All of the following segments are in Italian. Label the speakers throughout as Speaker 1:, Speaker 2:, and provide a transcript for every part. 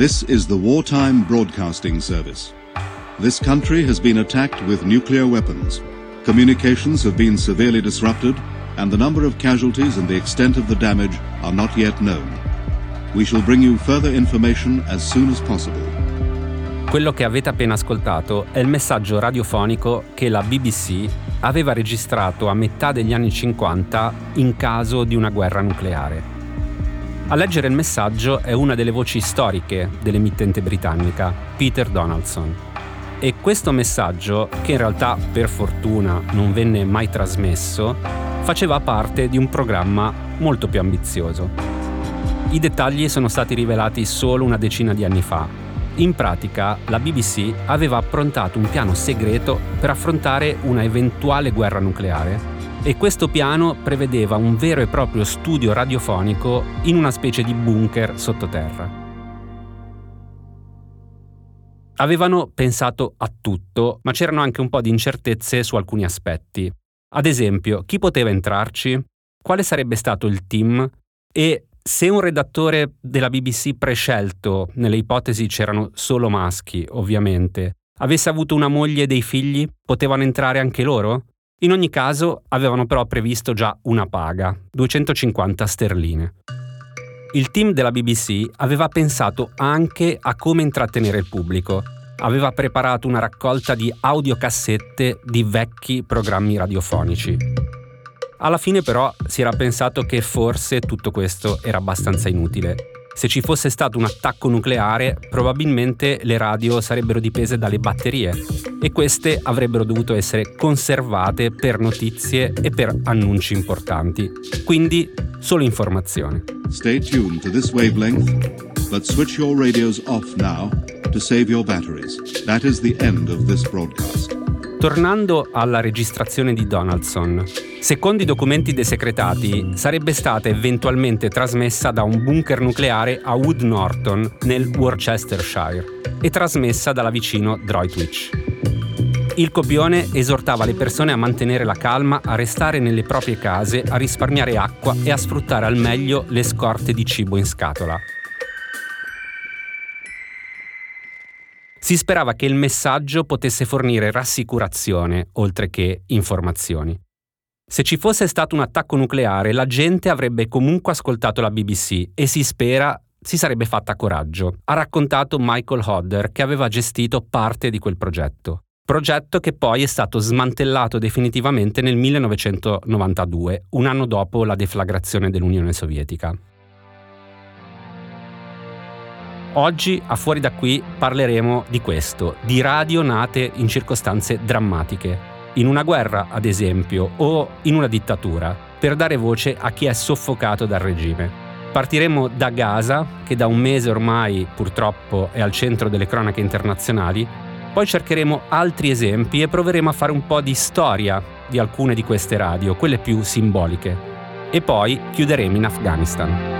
Speaker 1: This is the Wartime Broadcasting Service. This country has been attacked with nuclear weapons. Communications have been severely disrupted, and the number of casualties and the extent of the damage are not yet known. We shall bring you further information as soon as possible.
Speaker 2: Quello che avete appena ascoltato è il messaggio radiofonico che la BBC aveva registrato a metà degli anni 50 in caso di una guerra nucleare. A leggere il messaggio è una delle voci storiche dell'emittente britannica, Peter Donaldson. E questo messaggio, che in realtà per fortuna non venne mai trasmesso, faceva parte di un programma molto più ambizioso. I dettagli sono stati rivelati solo una decina di anni fa. In pratica, la BBC aveva approntato un piano segreto per affrontare una eventuale guerra nucleare e questo piano prevedeva un vero e proprio studio radiofonico in una specie di bunker sottoterra. Avevano pensato a tutto, ma c'erano anche un po' di incertezze su alcuni aspetti. Ad esempio, chi poteva entrarci? Quale sarebbe stato il team? E se un redattore della BBC prescelto, nelle ipotesi c'erano solo maschi, ovviamente, avesse avuto una moglie e dei figli, potevano entrare anche loro? In ogni caso avevano però previsto già una paga, 250 sterline. Il team della BBC aveva pensato anche a come intrattenere il pubblico. Aveva preparato una raccolta di audiocassette di vecchi programmi radiofonici. Alla fine però si era pensato che forse tutto questo era abbastanza inutile se ci fosse stato un attacco nucleare, probabilmente le radio sarebbero dipese dalle batterie e queste avrebbero dovuto essere conservate per notizie e per annunci importanti. Quindi solo informazione.
Speaker 1: Stay tuned to this wavelength, but switch your radios off now to save your batteries. That is the end of this broadcast.
Speaker 2: Tornando alla registrazione di Donaldson, secondo i documenti desecretati, sarebbe stata eventualmente trasmessa da un bunker nucleare a Wood Norton, nel Worcestershire, e trasmessa dalla vicino Droitwich. Il copione esortava le persone a mantenere la calma, a restare nelle proprie case, a risparmiare acqua e a sfruttare al meglio le scorte di cibo in scatola. Si sperava che il messaggio potesse fornire rassicurazione oltre che informazioni. Se ci fosse stato un attacco nucleare, la gente avrebbe comunque ascoltato la BBC e si spera si sarebbe fatta coraggio, ha raccontato Michael Hodder che aveva gestito parte di quel progetto. Progetto che poi è stato smantellato definitivamente nel 1992, un anno dopo la deflagrazione dell'Unione Sovietica. Oggi, a fuori da qui, parleremo di questo, di radio nate in circostanze drammatiche, in una guerra, ad esempio, o in una dittatura, per dare voce a chi è soffocato dal regime. Partiremo da Gaza, che da un mese ormai purtroppo è al centro delle cronache internazionali, poi cercheremo altri esempi e proveremo a fare un po' di storia di alcune di queste radio, quelle più simboliche. E poi chiuderemo in Afghanistan.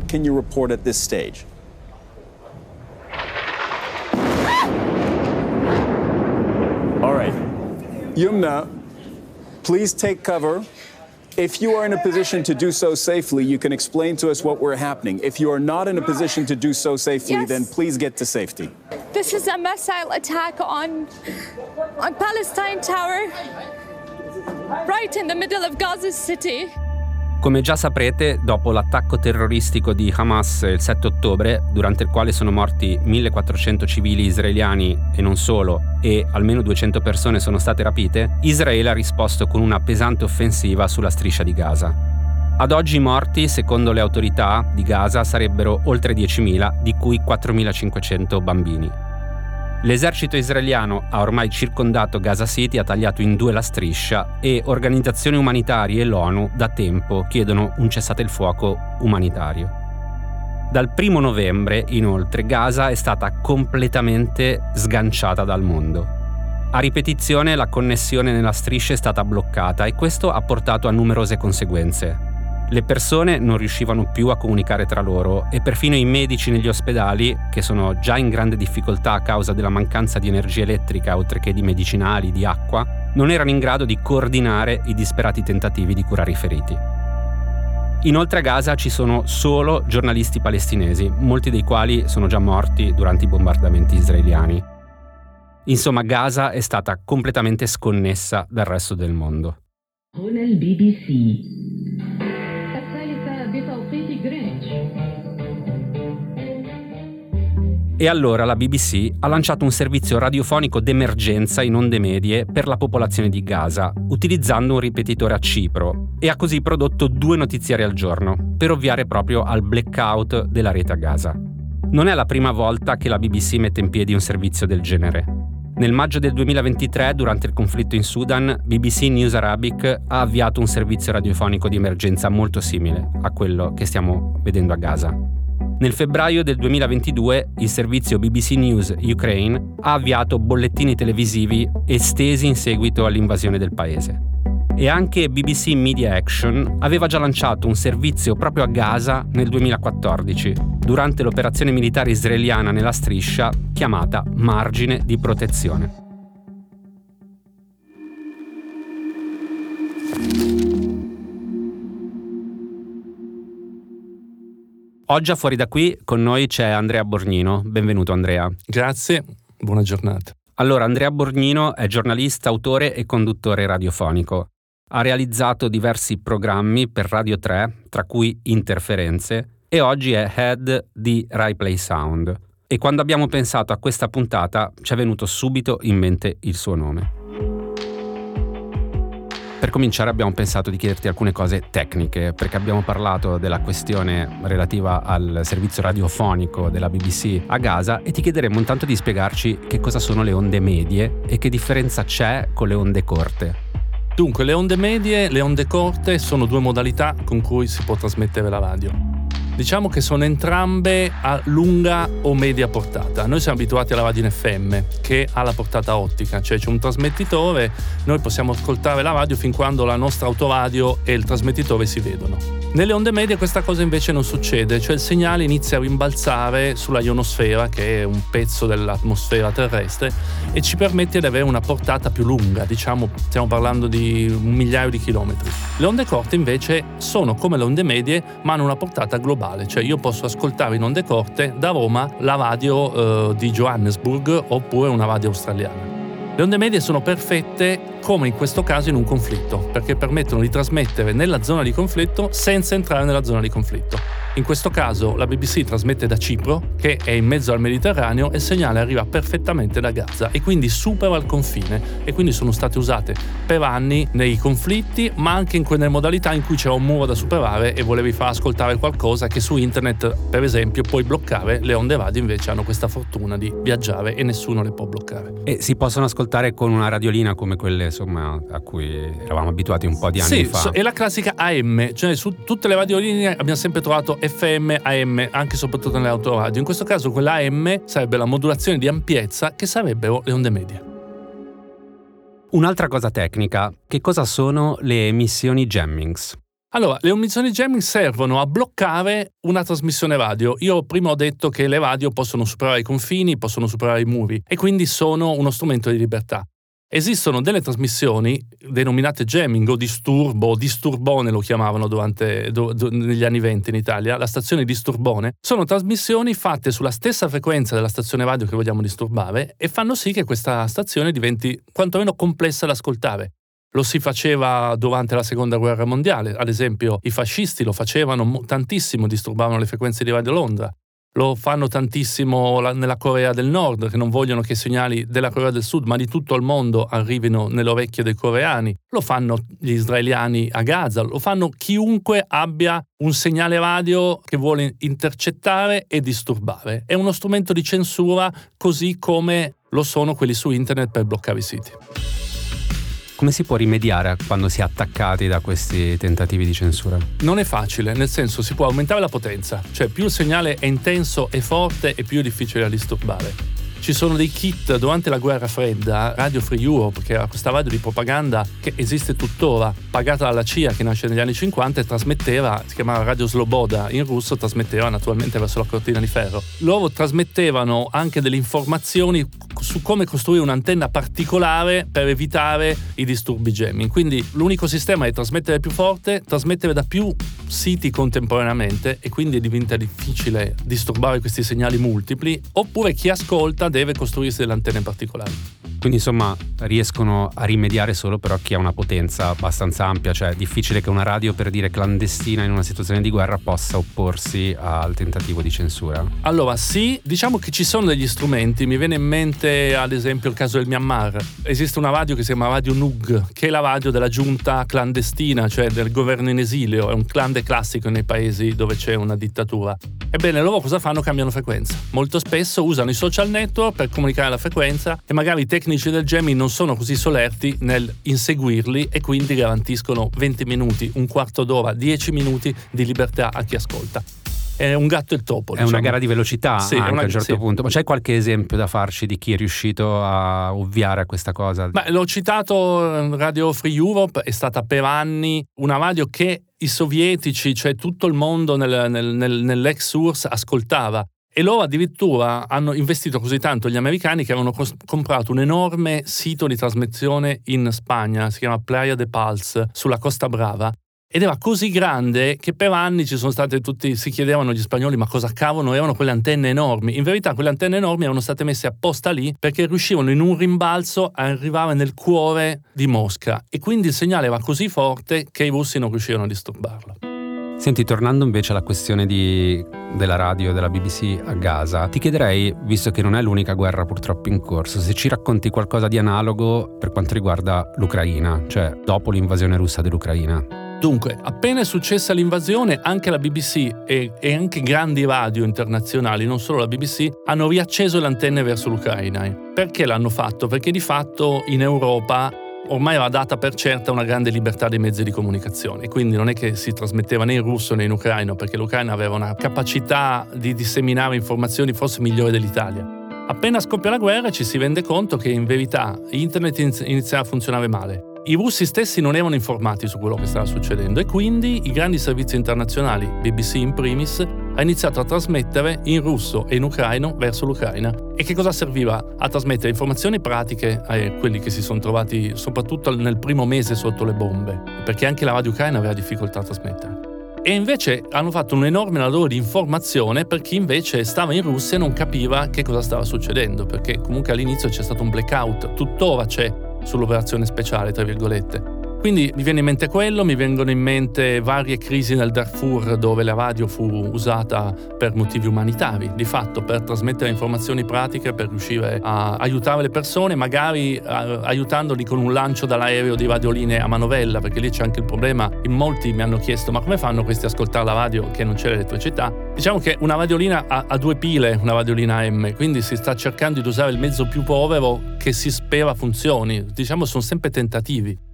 Speaker 3: What can you report at this stage? All right. Yumna, please take cover. If you are in a position to do so safely, you can explain to us what we're happening. If you are not in a position to do so safely, yes. then please get to safety.
Speaker 4: This is a missile attack on on Palestine Tower, right in the middle of Gaza City.
Speaker 2: Come già saprete, dopo l'attacco terroristico di Hamas il 7 ottobre, durante il quale sono morti 1400 civili israeliani e non solo, e almeno 200 persone sono state rapite, Israele ha risposto con una pesante offensiva sulla striscia di Gaza. Ad oggi i morti, secondo le autorità di Gaza, sarebbero oltre 10.000, di cui 4.500 bambini. L'esercito israeliano ha ormai circondato Gaza City, ha tagliato in due la striscia e organizzazioni umanitarie e l'ONU da tempo chiedono un cessate il fuoco umanitario. Dal primo novembre, inoltre, Gaza è stata completamente sganciata dal mondo. A ripetizione la connessione nella striscia è stata bloccata e questo ha portato a numerose conseguenze. Le persone non riuscivano più a comunicare tra loro e perfino i medici negli ospedali, che sono già in grande difficoltà a causa della mancanza di energia elettrica oltre che di medicinali, di acqua, non erano in grado di coordinare i disperati tentativi di curare i feriti. Inoltre a Gaza ci sono solo giornalisti palestinesi, molti dei quali sono già morti durante i bombardamenti israeliani. Insomma, Gaza è stata completamente sconnessa dal resto del mondo.
Speaker 5: Con il BBC
Speaker 2: E allora la BBC ha lanciato un servizio radiofonico d'emergenza in onde medie per la popolazione di Gaza, utilizzando un ripetitore a Cipro, e ha così prodotto due notiziari al giorno, per ovviare proprio al blackout della rete a Gaza. Non è la prima volta che la BBC mette in piedi un servizio del genere. Nel maggio del 2023, durante il conflitto in Sudan, BBC News Arabic ha avviato un servizio radiofonico di emergenza molto simile a quello che stiamo vedendo a Gaza. Nel febbraio del 2022 il servizio BBC News Ukraine ha avviato bollettini televisivi estesi in seguito all'invasione del paese. E anche BBC Media Action aveva già lanciato un servizio proprio a Gaza nel 2014, durante l'operazione militare israeliana nella striscia chiamata Margine di protezione. Oggi a fuori da qui con noi c'è Andrea Borgnino. Benvenuto Andrea.
Speaker 6: Grazie, buona giornata.
Speaker 2: Allora, Andrea Borgnino è giornalista, autore e conduttore radiofonico. Ha realizzato diversi programmi per Radio 3, tra cui Interferenze, e oggi è head di Rai Play Sound. E quando abbiamo pensato a questa puntata ci è venuto subito in mente il suo nome. Per cominciare abbiamo pensato di chiederti alcune cose tecniche, perché abbiamo parlato della questione relativa al servizio radiofonico della BBC a Gaza e ti chiederemo intanto di spiegarci che cosa sono le onde medie e che differenza c'è con le onde corte.
Speaker 6: Dunque, le onde medie e le onde corte sono due modalità con cui si può trasmettere la radio. Diciamo che sono entrambe a lunga o media portata. Noi siamo abituati alla radio in FM, che ha la portata ottica, cioè c'è un trasmettitore, noi possiamo ascoltare la radio fin quando la nostra autoradio e il trasmettitore si vedono. Nelle onde medie questa cosa invece non succede, cioè il segnale inizia a rimbalzare sulla ionosfera, che è un pezzo dell'atmosfera terrestre, e ci permette di avere una portata più lunga, diciamo stiamo parlando di un migliaio di chilometri. Le onde corte invece sono come le onde medie, ma hanno una portata globale, cioè io posso ascoltare in onde corte da Roma la radio eh, di Johannesburg oppure una radio australiana. Le onde medie sono perfette come in questo caso in un conflitto, perché permettono di trasmettere nella zona di conflitto senza entrare nella zona di conflitto. In questo caso la BBC trasmette da Cipro, che è in mezzo al Mediterraneo, e il segnale arriva perfettamente da Gaza e quindi supera il confine e quindi sono state usate per anni nei conflitti, ma anche in quelle modalità in cui c'era un muro da superare e volevi far ascoltare qualcosa che su internet, per esempio, puoi bloccare, le onde radio invece hanno questa fortuna di viaggiare e nessuno le può bloccare.
Speaker 2: E si possono ascoltare con una radiolina come quelle insomma, a cui eravamo abituati un po' di anni
Speaker 6: sì,
Speaker 2: fa.
Speaker 6: è la classica AM, cioè su tutte le radiolinee abbiamo sempre trovato FM, AM, anche e soprattutto nelle autoradio. In questo caso quella AM sarebbe la modulazione di ampiezza che sarebbero le onde medie.
Speaker 2: Un'altra cosa tecnica, che cosa sono le emissioni jammings?
Speaker 6: Allora, le emissioni jamming servono a bloccare una trasmissione radio. Io prima ho detto che le radio possono superare i confini, possono superare i muri e quindi sono uno strumento di libertà. Esistono delle trasmissioni denominate jamming o disturbo disturbone lo chiamavano durante, do- do- negli anni 20 in Italia, la stazione disturbone, sono trasmissioni fatte sulla stessa frequenza della stazione radio che vogliamo disturbare e fanno sì che questa stazione diventi quantomeno complessa da ascoltare. Lo si faceva durante la seconda guerra mondiale, ad esempio i fascisti lo facevano mo- tantissimo, disturbavano le frequenze di Radio Londra. Lo fanno tantissimo la- nella Corea del Nord, che non vogliono che i segnali della Corea del Sud, ma di tutto il mondo, arrivino nelle orecchie dei coreani. Lo fanno gli israeliani a Gaza, lo fanno chiunque abbia un segnale radio che vuole intercettare e disturbare. È uno strumento di censura così come lo sono quelli su internet per bloccare i siti.
Speaker 2: Come si può rimediare quando si è attaccati da questi tentativi di censura?
Speaker 6: Non è facile, nel senso si può aumentare la potenza, cioè più il segnale è intenso e forte e più è difficile da disturbare. Ci sono dei kit durante la guerra fredda, Radio Free Europe, che era questa radio di propaganda che esiste tuttora, pagata dalla CIA che nasce negli anni 50 e trasmetteva, si chiamava Radio Sloboda in russo, trasmetteva naturalmente verso la cortina di ferro. Loro trasmettevano anche delle informazioni su come costruire un'antenna particolare per evitare i disturbi jamming. Quindi l'unico sistema è trasmettere più forte, trasmettere da più siti contemporaneamente e quindi diventa difficile disturbare questi segnali multipli, oppure chi ascolta deve costruirsi delle antenne particolari.
Speaker 2: Quindi insomma riescono a rimediare solo però chi ha una potenza abbastanza ampia, cioè è difficile che una radio per dire clandestina in una situazione di guerra possa opporsi al tentativo di censura.
Speaker 6: Allora sì, diciamo che ci sono degli strumenti, mi viene in mente ad esempio il caso del Myanmar, esiste una radio che si chiama Radio Nug, che è la radio della giunta clandestina, cioè del governo in esilio, è un clan classico nei paesi dove c'è una dittatura. Ebbene loro cosa fanno? Cambiano frequenza. Molto spesso usano i social network per comunicare la frequenza e magari i tecnici del Gemini non sono così solerti nel inseguirli e quindi garantiscono 20 minuti, un quarto d'ora, 10 minuti di libertà a chi ascolta è un gatto e il topo.
Speaker 2: È
Speaker 6: diciamo.
Speaker 2: una gara di velocità
Speaker 6: sì,
Speaker 2: anche
Speaker 6: una,
Speaker 2: a un certo
Speaker 6: sì.
Speaker 2: punto. Ma c'è qualche esempio da farci di chi è riuscito a ovviare a questa cosa?
Speaker 6: Beh, l'ho citato, Radio Free Europe è stata per anni una radio che i sovietici, cioè tutto il mondo nel, nel, nel, nell'ex URSS ascoltava. E loro addirittura hanno investito così tanto gli americani che avevano cos- comprato un enorme sito di trasmissione in Spagna, si chiama Playa de Pals, sulla Costa Brava. Ed era così grande che per anni ci sono state tutti, si chiedevano gli spagnoli ma cosa cavolo erano quelle antenne enormi. In verità quelle antenne enormi erano state messe apposta lì perché riuscivano in un rimbalzo a arrivare nel cuore di Mosca e quindi il segnale era così forte che i russi non riuscivano a disturbarlo.
Speaker 2: Senti, tornando invece alla questione di, della radio e della BBC a Gaza, ti chiederei, visto che non è l'unica guerra purtroppo in corso, se ci racconti qualcosa di analogo per quanto riguarda l'Ucraina, cioè dopo l'invasione russa dell'Ucraina.
Speaker 6: Dunque, appena è successa l'invasione, anche la BBC e, e, anche grandi radio internazionali, non solo la BBC, hanno riacceso le antenne verso l'Ucraina. Perché l'hanno fatto? Perché di fatto in Europa ormai era data per certa una grande libertà dei mezzi di comunicazione, quindi non è che si trasmetteva né in russo né in ucraino, perché l'Ucraina aveva una capacità di disseminare informazioni forse migliore dell'Italia. Appena scoppia la guerra ci si rende conto che in verità internet inizia a funzionare male. I russi stessi non erano informati su quello che stava succedendo e quindi i grandi servizi internazionali, BBC in primis, ha iniziato a trasmettere in russo e in ucraino verso l'Ucraina. E che cosa serviva? A trasmettere informazioni pratiche a quelli che si sono trovati soprattutto nel primo mese sotto le bombe, perché anche la radio ucraina aveva difficoltà a trasmettere. E invece hanno fatto un enorme lavoro di informazione per chi invece stava in Russia e non capiva che cosa stava succedendo, perché comunque all'inizio c'è stato un blackout, tuttora c'è sull'operazione speciale, tra virgolette. Quindi mi viene in mente quello, mi vengono in mente varie crisi nel Darfur dove la radio fu usata per motivi umanitari, di fatto per trasmettere informazioni pratiche, per riuscire a aiutare le persone, magari aiutandoli con un lancio dall'aereo di radioline a manovella, perché lì c'è anche il problema, in molti mi hanno chiesto ma come fanno questi a ascoltare la radio che non c'è l'elettricità? Diciamo che una radiolina ha, ha due pile, una radiolina M, quindi si sta cercando di usare il mezzo più povero che si spera funzioni, diciamo sono sempre tentativi.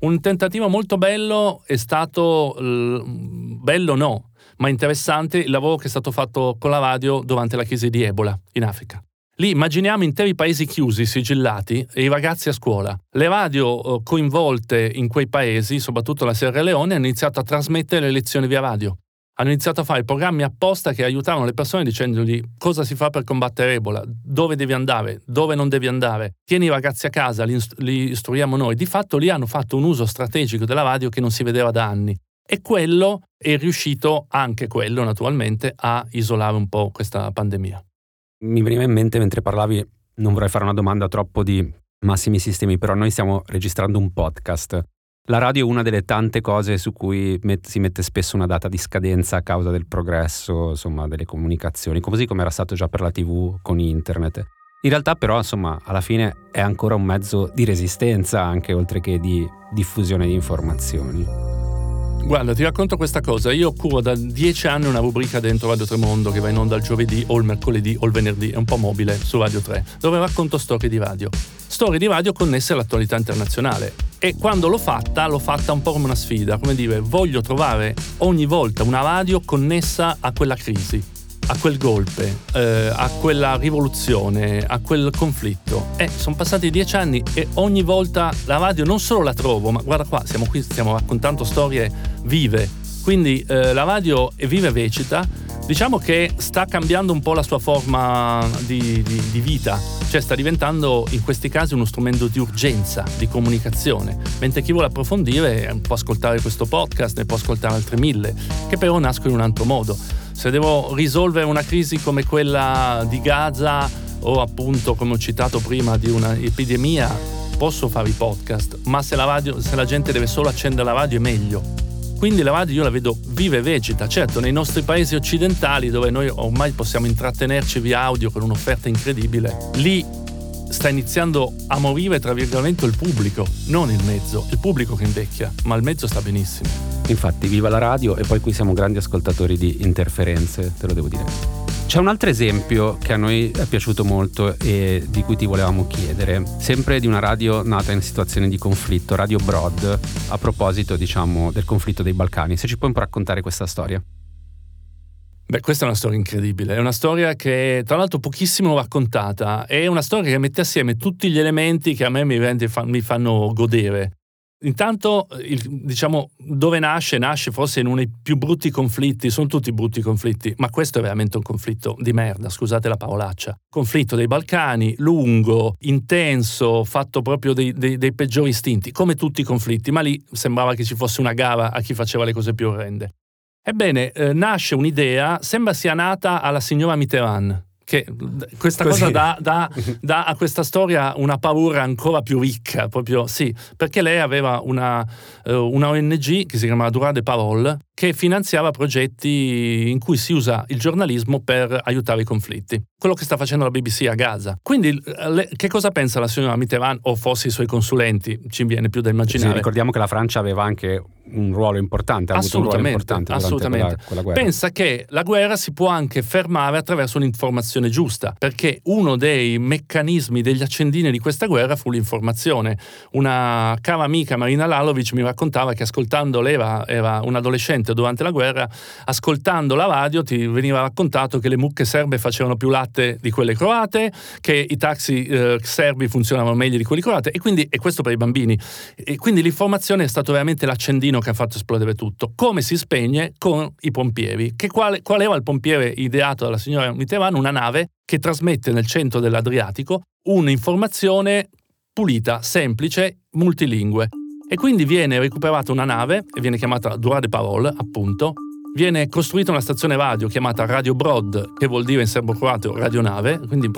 Speaker 6: Un tentativo molto bello è stato, bello no, ma interessante il lavoro che è stato fatto con la radio durante la crisi di Ebola in Africa. Lì immaginiamo interi paesi chiusi, sigillati, e i ragazzi a scuola. Le radio eh, coinvolte in quei paesi, soprattutto la Sierra Leone, hanno iniziato a trasmettere le lezioni via radio hanno iniziato a fare programmi apposta che aiutavano le persone dicendogli cosa si fa per combattere Ebola, dove devi andare, dove non devi andare, tieni i ragazzi a casa, li, li istruiamo noi. Di fatto lì hanno fatto un uso strategico della radio che non si vedeva da anni. E quello è riuscito, anche quello naturalmente, a isolare un po' questa pandemia.
Speaker 2: Mi veniva in mente mentre parlavi, non vorrei fare una domanda troppo di massimi sistemi, però noi stiamo registrando un podcast la radio è una delle tante cose su cui met- si mette spesso una data di scadenza a causa del progresso, insomma, delle comunicazioni, così come era stato già per la TV con internet. In realtà però, insomma, alla fine è ancora un mezzo di resistenza anche oltre che di diffusione di informazioni.
Speaker 6: Guarda, ti racconto questa cosa. Io curo da dieci anni una rubrica dentro Radio Tremondo che va in onda il giovedì o il mercoledì o il venerdì, è un po' mobile, su Radio 3, dove racconto storie di radio. Storie di radio connesse all'attualità internazionale. E quando l'ho fatta, l'ho fatta un po' come una sfida, come dire, voglio trovare ogni volta una radio connessa a quella crisi a quel golpe, eh, a quella rivoluzione, a quel conflitto. E sono passati dieci anni e ogni volta la radio non solo la trovo, ma guarda qua, siamo qui, stiamo raccontando storie vive. Quindi eh, la radio è viva e vecita. Diciamo che sta cambiando un po' la sua forma di, di, di, vita, cioè sta diventando in questi casi uno strumento di urgenza, di comunicazione, mentre chi vuole approfondire può ascoltare questo podcast, ne può ascoltare altri mille, che però nascono in un altro modo se devo risolvere una crisi come quella di Gaza o appunto come ho citato prima di un'epidemia, posso fare i podcast, ma se la, radio, se la gente deve solo accendere la radio è meglio. Quindi la radio io la vedo viva e vegeta, certo nei nostri paesi occidentali dove noi ormai possiamo intrattenerci via audio con un'offerta incredibile, lì sta iniziando a morire tra virgolette il pubblico, non il mezzo, il pubblico che invecchia, ma il mezzo sta benissimo.
Speaker 2: Infatti, viva la radio e poi qui siamo grandi ascoltatori di interferenze, te lo devo dire. C'è un altro esempio che a noi è piaciuto molto e di cui ti volevamo chiedere, sempre di una radio nata in situazioni di conflitto, Radio Broad, a proposito diciamo del conflitto dei Balcani. Se ci puoi un po' raccontare questa storia.
Speaker 6: Beh, questa è una storia incredibile, è una storia che tra l'altro pochissimo raccontata, è una storia che mette assieme tutti gli elementi che a me mi, mi fanno godere. Intanto, il, diciamo, dove nasce? Nasce forse in uno dei più brutti conflitti, sono tutti brutti conflitti, ma questo è veramente un conflitto di merda, scusate la parolaccia. Conflitto dei Balcani, lungo, intenso, fatto proprio dei, dei, dei peggiori istinti, come tutti i conflitti, ma lì sembrava che ci fosse una gara a chi faceva le cose più orrende. Ebbene, eh, nasce un'idea, sembra sia nata alla signora Mitterrand, che questa Così. cosa dà, dà, dà, a questa storia una paura ancora più ricca, proprio sì, perché lei aveva una, uh, una ONG che si chiama Droit de Parole, che finanziava progetti in cui si usa il giornalismo per aiutare i conflitti. Quello che sta facendo la BBC a Gaza. Quindi, le, che cosa pensa la signora Mitterrand o forse i suoi consulenti? Ci viene più da immaginare.
Speaker 2: Sì, ricordiamo che la Francia aveva anche un ruolo importante, ha ruolo importante assolutamente. Quella, quella.
Speaker 6: Pensa che la guerra si può anche fermare attraverso un'informazione giusta, perché uno dei meccanismi degli accendini di questa guerra fu l'informazione. Una cara amica, Marina Lalovic, mi raccontava che ascoltando lei era, era un adolescente durante la guerra, ascoltando la radio ti veniva raccontato che le mucche serbe facevano più latte di quelle croate, che i taxi eh, serbi funzionavano meglio di quelli croati, e quindi e questo per i bambini. E quindi l'informazione è stato veramente l'accendino che ha fatto esplodere tutto. Come si spegne con i pompieri? Che quale, qual era il pompiere ideato dalla signora Mitterrand? Una nave che trasmette nel centro dell'Adriatico un'informazione pulita, semplice, multilingue. E quindi viene recuperata una nave, e viene chiamata Droit de Parole, appunto, viene costruita una stazione radio chiamata Radio Broad, che vuol dire in serbo-croato radionave, quindi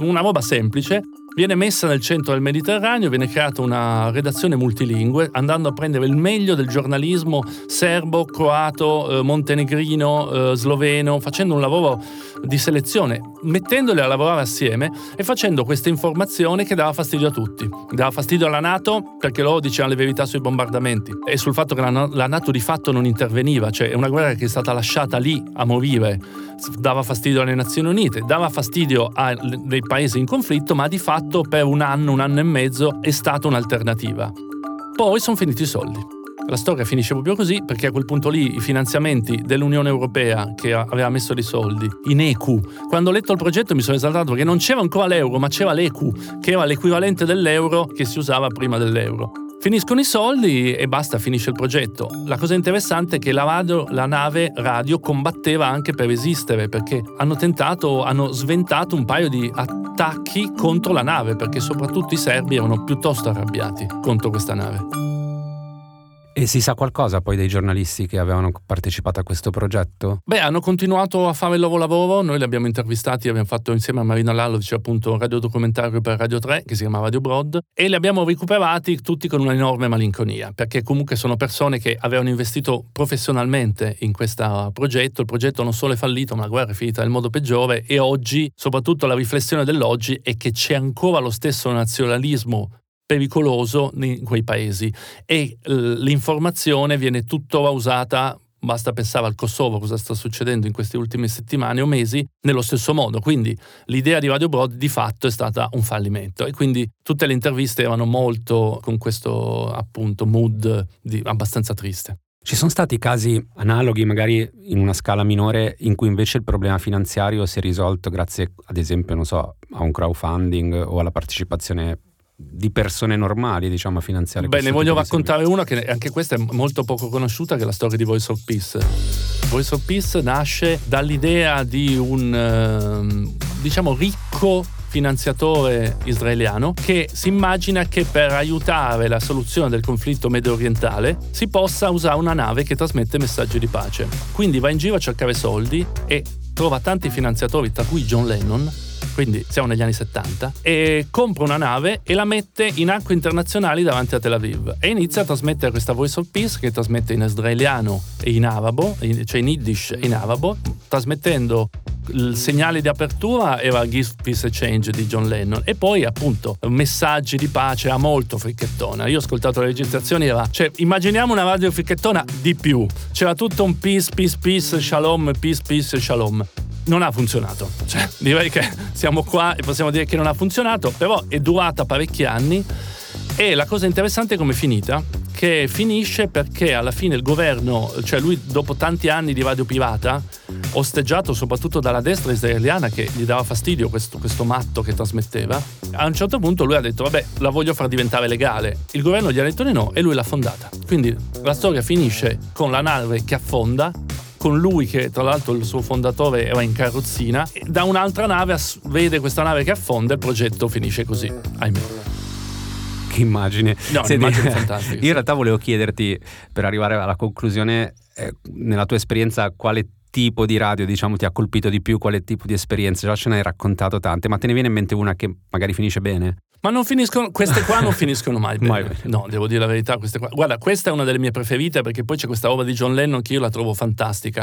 Speaker 6: una roba semplice, viene messa nel centro del Mediterraneo, viene creata una redazione multilingue, andando a prendere il meglio del giornalismo serbo, croato, eh, montenegrino, eh, sloveno, facendo un lavoro di selezione, mettendole a lavorare assieme e facendo questa informazione che dava fastidio a tutti. Dava fastidio alla Nato perché loro dicevano le verità sui bombardamenti e sul fatto che la, la Nato di fatto non interveniva, cioè è una guerra che è stata lasciata lì a morire, dava fastidio alle Nazioni Unite, dava fastidio ai paesi in conflitto, ma di fatto fatto per un anno, un anno e mezzo, è stata un'alternativa. Poi sono finiti i soldi. La storia finisce proprio così perché a quel punto lì i finanziamenti dell'Unione Europea che aveva messo dei soldi in EQ, quando ho letto il progetto mi sono esaltato perché non c'era ancora l'euro ma c'era l'EQ che era l'equivalente dell'euro che si usava prima dell'euro. Finiscono i soldi e basta, finisce il progetto. La cosa interessante è che la, radio, la, nave radio combatteva anche per esistere, perché hanno tentato, hanno sventato un paio di attacchi contro la nave, perché soprattutto i serbi erano piuttosto arrabbiati contro questa nave.
Speaker 2: E si sa qualcosa poi dei giornalisti che avevano partecipato a questo progetto?
Speaker 6: Beh, hanno continuato a fare il loro lavoro, noi li abbiamo intervistati, abbiamo fatto insieme a Marina Lalovic appunto un radiodocumentario per Radio 3 che si chiama Radio Broad e li abbiamo recuperati tutti con un'enorme malinconia, perché comunque sono persone che avevano investito professionalmente in questo progetto, il progetto non solo è fallito ma la guerra è finita nel modo peggiore e oggi, soprattutto la riflessione dell'oggi è che c'è ancora lo stesso nazionalismo pericoloso in quei paesi e l'informazione viene tutta usata Basta pensare al Kosovo, cosa sta succedendo in queste ultime settimane o mesi, nello stesso modo. Quindi l'idea di Radio Broad di fatto è stata un fallimento e quindi tutte le interviste erano molto con questo appunto mood di, abbastanza triste.
Speaker 2: Ci sono stati casi analoghi, magari in una scala minore, in cui invece il problema finanziario si è risolto grazie, ad esempio, so, a un crowdfunding o alla partecipazione di persone normali, diciamo, a finanziare
Speaker 6: Beh, ne voglio raccontare una che anche questa è molto poco conosciuta, che è la storia di Voice of Peace. Voice of Peace nasce dall'idea di un, ehm, diciamo, ricco finanziatore israeliano che si immagina che per aiutare la soluzione del conflitto medio orientale si possa usare una nave che trasmette messaggi di pace. Quindi va in giro a cercare soldi e trova tanti finanziatori, tra cui John Lennon, quindi siamo negli anni 70, e compra una nave e la mette in acque internazionali davanti a Tel Aviv. E inizia a trasmettere questa Voice of Peace che trasmette in israeliano e in arabo, cioè in Yiddish e in arabo, trasmettendo il segnale di apertura era Give Peace Change di John Lennon. E poi appunto messaggi di pace era molto fricchettona. Io ho ascoltato le registrazioni era cioè immaginiamo una radio fricchettona di più. C'era tutto un peace peace peace shalom peace peace shalom. Non ha funzionato. Cioè, direi che siamo qua e possiamo dire che non ha funzionato, però è durata parecchi anni e la cosa interessante è come è finita, che finisce perché alla fine il governo, cioè lui dopo tanti anni di radio privata, osteggiato soprattutto dalla destra israeliana che gli dava fastidio questo, questo matto che trasmetteva, a un certo punto lui ha detto vabbè la voglio far diventare legale. Il governo gli ha detto di no e lui l'ha fondata. Quindi la storia finisce con la nave che affonda con lui che tra l'altro il suo fondatore era in carrozzina, da un'altra nave vede questa nave che affonda e il progetto finisce così, ahimè.
Speaker 2: Che immagine.
Speaker 6: No, Senti, un'immagine fantastica.
Speaker 2: Io in realtà volevo chiederti, per arrivare alla conclusione, eh, nella tua esperienza quale tipo di radio diciamo ti ha colpito di più, quale tipo di esperienze? Già ce ne hai raccontato tante, ma te ne viene in mente una che magari finisce bene?
Speaker 6: Ma non finiscono, queste qua non finiscono mai bene. mai bene. No, devo dire la verità, queste qua. Guarda, questa è una delle mie preferite perché poi c'è questa roba di John Lennon che io la trovo fantastica.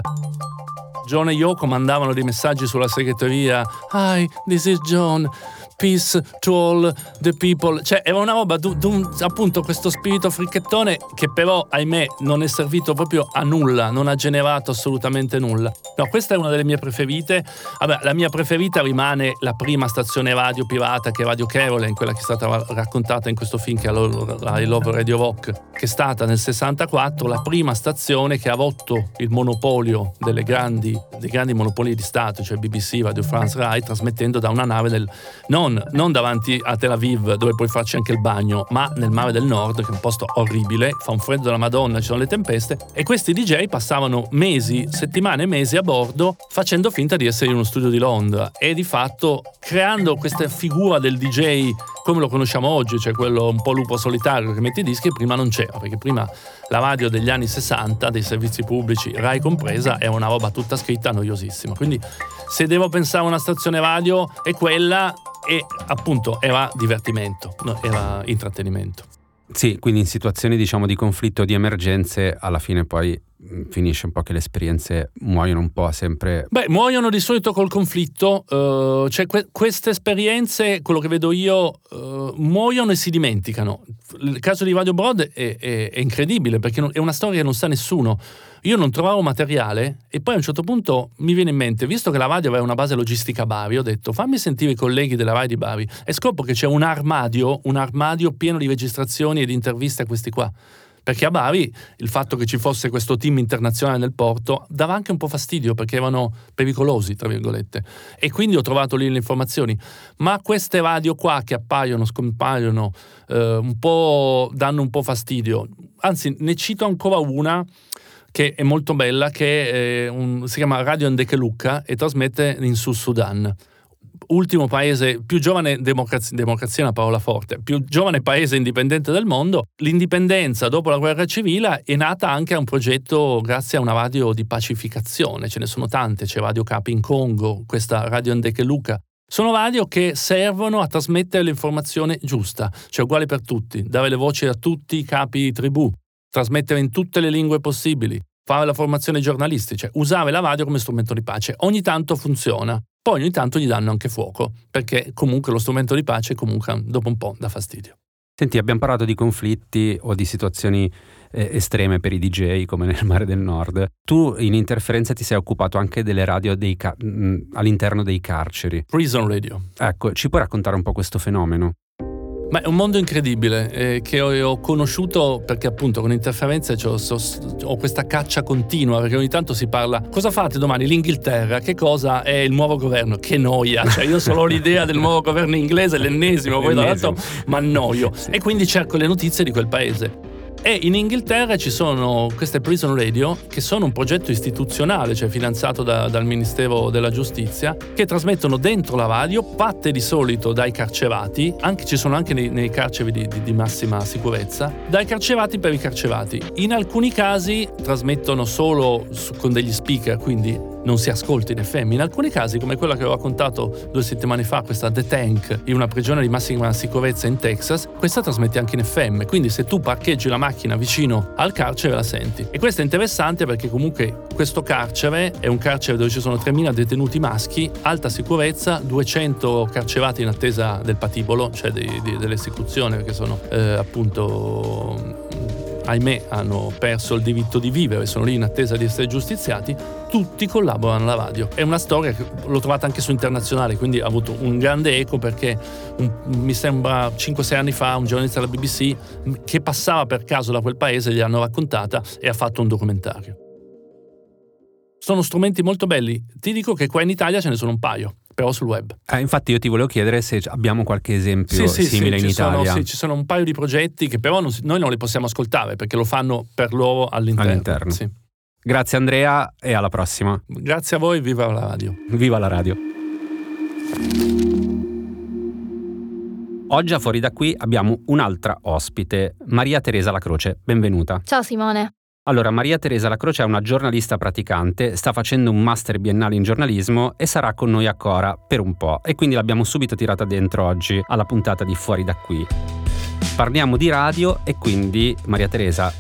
Speaker 6: John e Yoko mandavano dei messaggi sulla segreteria. Hi, this is John peace to all the people. Cioè, era una roba, du, du, appunto, questo spirito fricchettone che però, ahimè, non è servito proprio a nulla, non ha generato assolutamente nulla. No, questa è una delle mie preferite. Vabbè, la mia preferita rimane la prima stazione radio pirata che è Radio Caroline, quella che è stata raccontata in questo film che è I Love Radio Rock, che è stata nel 64 la prima stazione che ha rotto il monopolio grandi, dei grandi monopoli di Stato, cioè BBC, Radio France, Rai, trasmettendo da una nave del... No, non, non, davanti a Tel Aviv dove puoi farci anche il bagno, ma nel mare del nord, che è un posto orribile, fa un freddo della Madonna, ci sono le tempeste, e questi DJ passavano mesi, settimane e mesi a bordo facendo finta di essere in uno studio di Londra e di fatto creando questa figura del DJ come lo conosciamo oggi, cioè quello un po' lupo solitario che mette i dischi, prima non c'era, perché prima la radio degli anni 60, dei servizi pubblici, Rai compresa, è una roba tutta scritta noiosissima. Quindi se devo pensare a una stazione radio è quella e appunto era divertimento, era intrattenimento.
Speaker 2: Sì, quindi in situazioni diciamo di conflitto, di emergenze, alla fine poi finisce un po' che le esperienze muoiono un po' sempre.
Speaker 6: Beh, muoiono di solito col conflitto, uh, cioè que- queste esperienze, quello che vedo io, uh, muoiono e si dimenticano. Il caso di Radio Broad è, è, è incredibile perché è una storia che non sa nessuno. Io non trovavo materiale e poi a un certo punto mi viene in mente, visto che la radio aveva una base logistica a Bari, ho detto fammi sentire i colleghi della RAI di Bari e scopro che c'è un armadio, un armadio pieno di registrazioni e di interviste a questi qua. Perché a Bari il fatto che ci fosse questo team internazionale nel porto dava anche un po' fastidio perché erano pericolosi, tra virgolette. E quindi ho trovato lì le informazioni. Ma queste radio qua che appaiono, scompaiono, eh, un po' danno un po' fastidio. Anzi, ne cito ancora una che è molto bella, che un, si chiama Radio Ndekeluka e trasmette in Sud Sudan. Ultimo paese, più giovane democrazia, democrazia è una parola forte, più giovane paese indipendente del mondo. L'indipendenza dopo la guerra civile è nata anche a un progetto grazie a una radio di pacificazione, ce ne sono tante, c'è Radio Capi in Congo, questa Radio Ndekeluka, sono radio che servono a trasmettere l'informazione giusta, cioè uguale per tutti, dare le voci a tutti i capi tribù, trasmettere in tutte le lingue possibili, fare la formazione giornalistica, cioè usare la radio come strumento di pace. Ogni tanto funziona, poi ogni tanto gli danno anche fuoco, perché comunque lo strumento di pace comunque dopo un po' dà fastidio.
Speaker 2: Senti, abbiamo parlato di conflitti o di situazioni eh, estreme per i DJ come nel Mare del Nord. Tu in interferenza ti sei occupato anche delle radio dei ca- all'interno dei carceri.
Speaker 6: Prison Radio.
Speaker 2: Ecco, ci puoi raccontare un po' questo fenomeno?
Speaker 6: Ma è un mondo incredibile eh, che ho, ho, conosciuto perché appunto con interferenze ho, so, ho, questa caccia continua perché ogni tanto si parla cosa fate domani? l'Inghilterra che cosa è il nuovo governo? Che noia. Cioè io solo ho l'idea del nuovo governo inglese l'ennesimo poi tra l'altro mi annoio sì. e quindi cerco le notizie di quel paese e in Inghilterra ci sono queste prison radio che sono un progetto istituzionale, cioè finanziato da, dal Ministero della Giustizia, che trasmettono dentro la radio, fatte di solito dai carcerati, anche, ci sono anche nei, nei carceri di, di, di, massima sicurezza, dai carcerati per i carcerati. In alcuni casi trasmettono solo su, con degli speaker, quindi non si ascolta in FM. In alcuni casi, come quella che ho raccontato due settimane fa, questa The Tank, in una prigione di massima sicurezza in Texas, questa trasmette anche in FM. Quindi se tu parcheggi la macchina vicino al carcere la senti. E questo è interessante perché comunque questo carcere è un carcere dove ci sono 3.000 detenuti maschi, alta sicurezza, 200 carcerati in attesa del patibolo, cioè dell'esecuzione, perché sono eh, appunto ahimè hanno perso il diritto di vivere, sono lì in attesa di essere giustiziati, tutti collaborano alla radio. È una storia che l'ho trovata anche su internazionale, quindi ha avuto un grande eco perché un, mi sembra 5-6 anni fa un giornalista della BBC che passava per caso da quel paese gli hanno raccontata e ha fatto un documentario. Sono strumenti molto belli, ti dico che qua in Italia ce ne sono un paio però sul web.
Speaker 2: Eh, infatti io ti volevo chiedere se abbiamo qualche esempio sì, sì, simile
Speaker 6: sì,
Speaker 2: in Italia.
Speaker 6: Sono, sì, ci sono un paio di progetti che però non, noi non li possiamo ascoltare perché lo fanno per loro all'interno.
Speaker 2: all'interno. Sì. Grazie Andrea e alla prossima.
Speaker 6: Grazie a voi, viva la radio.
Speaker 2: Viva la radio. Oggi a Fuori da qui abbiamo un'altra ospite, Maria Teresa La Croce. Benvenuta.
Speaker 7: Ciao Simone.
Speaker 2: Allora, Maria Teresa Lacroce è una giornalista praticante, sta facendo un master biennale in giornalismo e sarà con noi a Cora per un po'. E quindi l'abbiamo subito tirata dentro oggi alla puntata di Fuori da qui. Parliamo di radio e quindi, Maria Teresa,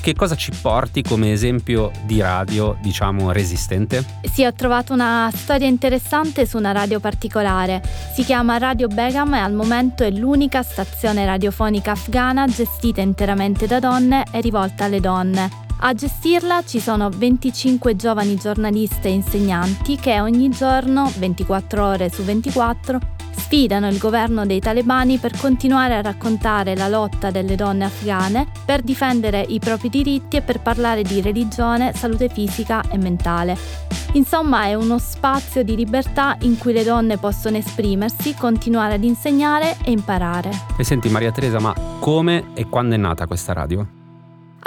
Speaker 2: che cosa ci porti come esempio di radio, diciamo, resistente?
Speaker 7: Sì, ho trovato una storia interessante su una radio particolare. Si chiama Radio Begum e al momento è l'unica stazione radiofonica afghana gestita interamente da donne e rivolta alle donne. A gestirla ci sono 25 giovani giornaliste e insegnanti che ogni giorno, 24 ore su 24, sfidano il governo dei talebani per continuare a raccontare la lotta delle donne afghane, per difendere i propri diritti e per parlare di religione, salute fisica e mentale. Insomma è uno spazio di libertà in cui le donne possono esprimersi, continuare ad insegnare e imparare.
Speaker 2: E senti Maria Teresa, ma come e quando è nata questa radio?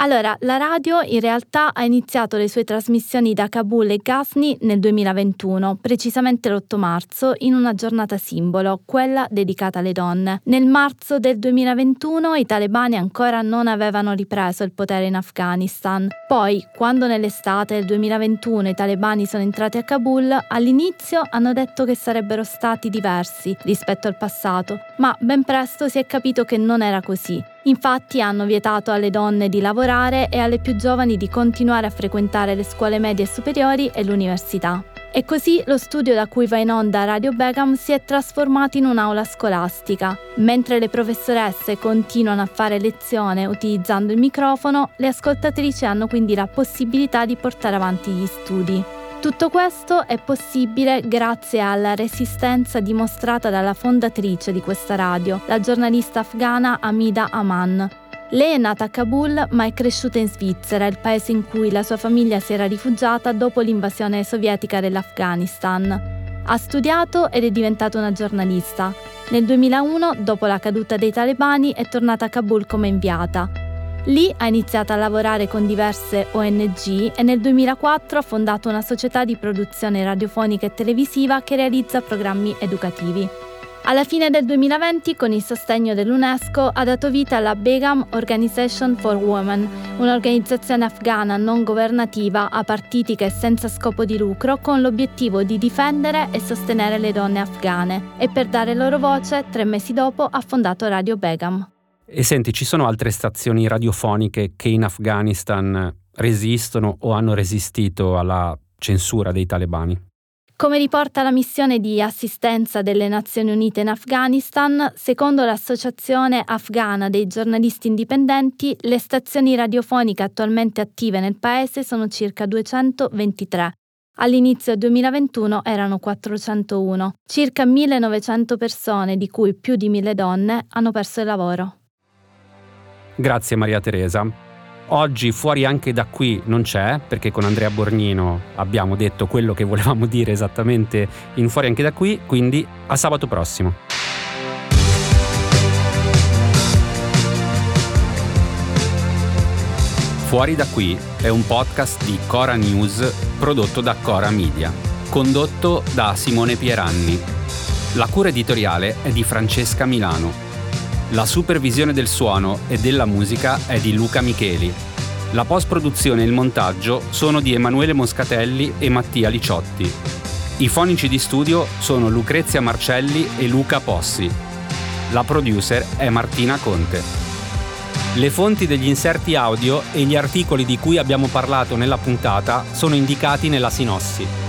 Speaker 7: Allora, la radio in realtà ha iniziato le sue trasmissioni da Kabul e Ghazni nel 2021, precisamente l'8 marzo, in una giornata simbolo, quella dedicata alle donne. Nel marzo del 2021 i talebani ancora non avevano ripreso il potere in Afghanistan. Poi, quando nell'estate del 2021 i talebani sono entrati a Kabul, all'inizio hanno detto che sarebbero stati diversi rispetto al passato, ma ben presto si è capito che non era così. Infatti hanno vietato alle donne di lavorare e alle più giovani di continuare a frequentare le scuole medie e superiori e l'università. E così lo studio da cui va in onda Radio Begum si è trasformato in un'aula scolastica. Mentre le professoresse continuano a fare lezione utilizzando il microfono, le ascoltatrici hanno quindi la possibilità di portare avanti gli studi. Tutto questo è possibile grazie alla resistenza dimostrata dalla fondatrice di questa radio, la giornalista afghana Amida Aman. Lei è nata a Kabul ma è cresciuta in Svizzera, il paese in cui la sua famiglia si era rifugiata dopo l'invasione sovietica dell'Afghanistan. Ha studiato ed è diventata una giornalista. Nel 2001, dopo la caduta dei talebani, è tornata a Kabul come inviata. Lì ha iniziato a lavorare con diverse ONG e nel 2004 ha fondato una società di produzione radiofonica e televisiva che realizza programmi educativi. Alla fine del 2020, con il sostegno dell'UNESCO, ha dato vita alla Begum Organization for Women, un'organizzazione afghana non governativa, apartitica e senza scopo di lucro, con l'obiettivo di difendere e sostenere le donne afghane. E per dare loro voce, tre mesi dopo ha fondato Radio Begum.
Speaker 2: E senti, ci sono altre stazioni radiofoniche che in Afghanistan resistono o hanno resistito alla censura dei talebani?
Speaker 7: Come riporta la missione di assistenza delle Nazioni Unite in Afghanistan, secondo l'Associazione afghana dei giornalisti indipendenti, le stazioni radiofoniche attualmente attive nel paese sono circa 223. All'inizio 2021 erano 401. Circa 1900 persone, di cui più di 1000 donne, hanno perso il lavoro.
Speaker 2: Grazie Maria Teresa. Oggi fuori anche da qui non c'è, perché con Andrea Borgnino abbiamo detto quello che volevamo dire esattamente in fuori anche da qui, quindi a sabato prossimo. Fuori da qui è un podcast di Cora News prodotto da Cora Media, condotto da Simone Pieranni. La cura editoriale è di Francesca Milano la supervisione del suono e della musica è di Luca Micheli. La post-produzione e il montaggio sono di Emanuele Moscatelli e Mattia Liciotti. I fonici di studio sono Lucrezia Marcelli e Luca Possi. La producer è Martina Conte. Le fonti degli inserti audio e gli articoli di cui abbiamo parlato nella puntata sono indicati nella sinossi.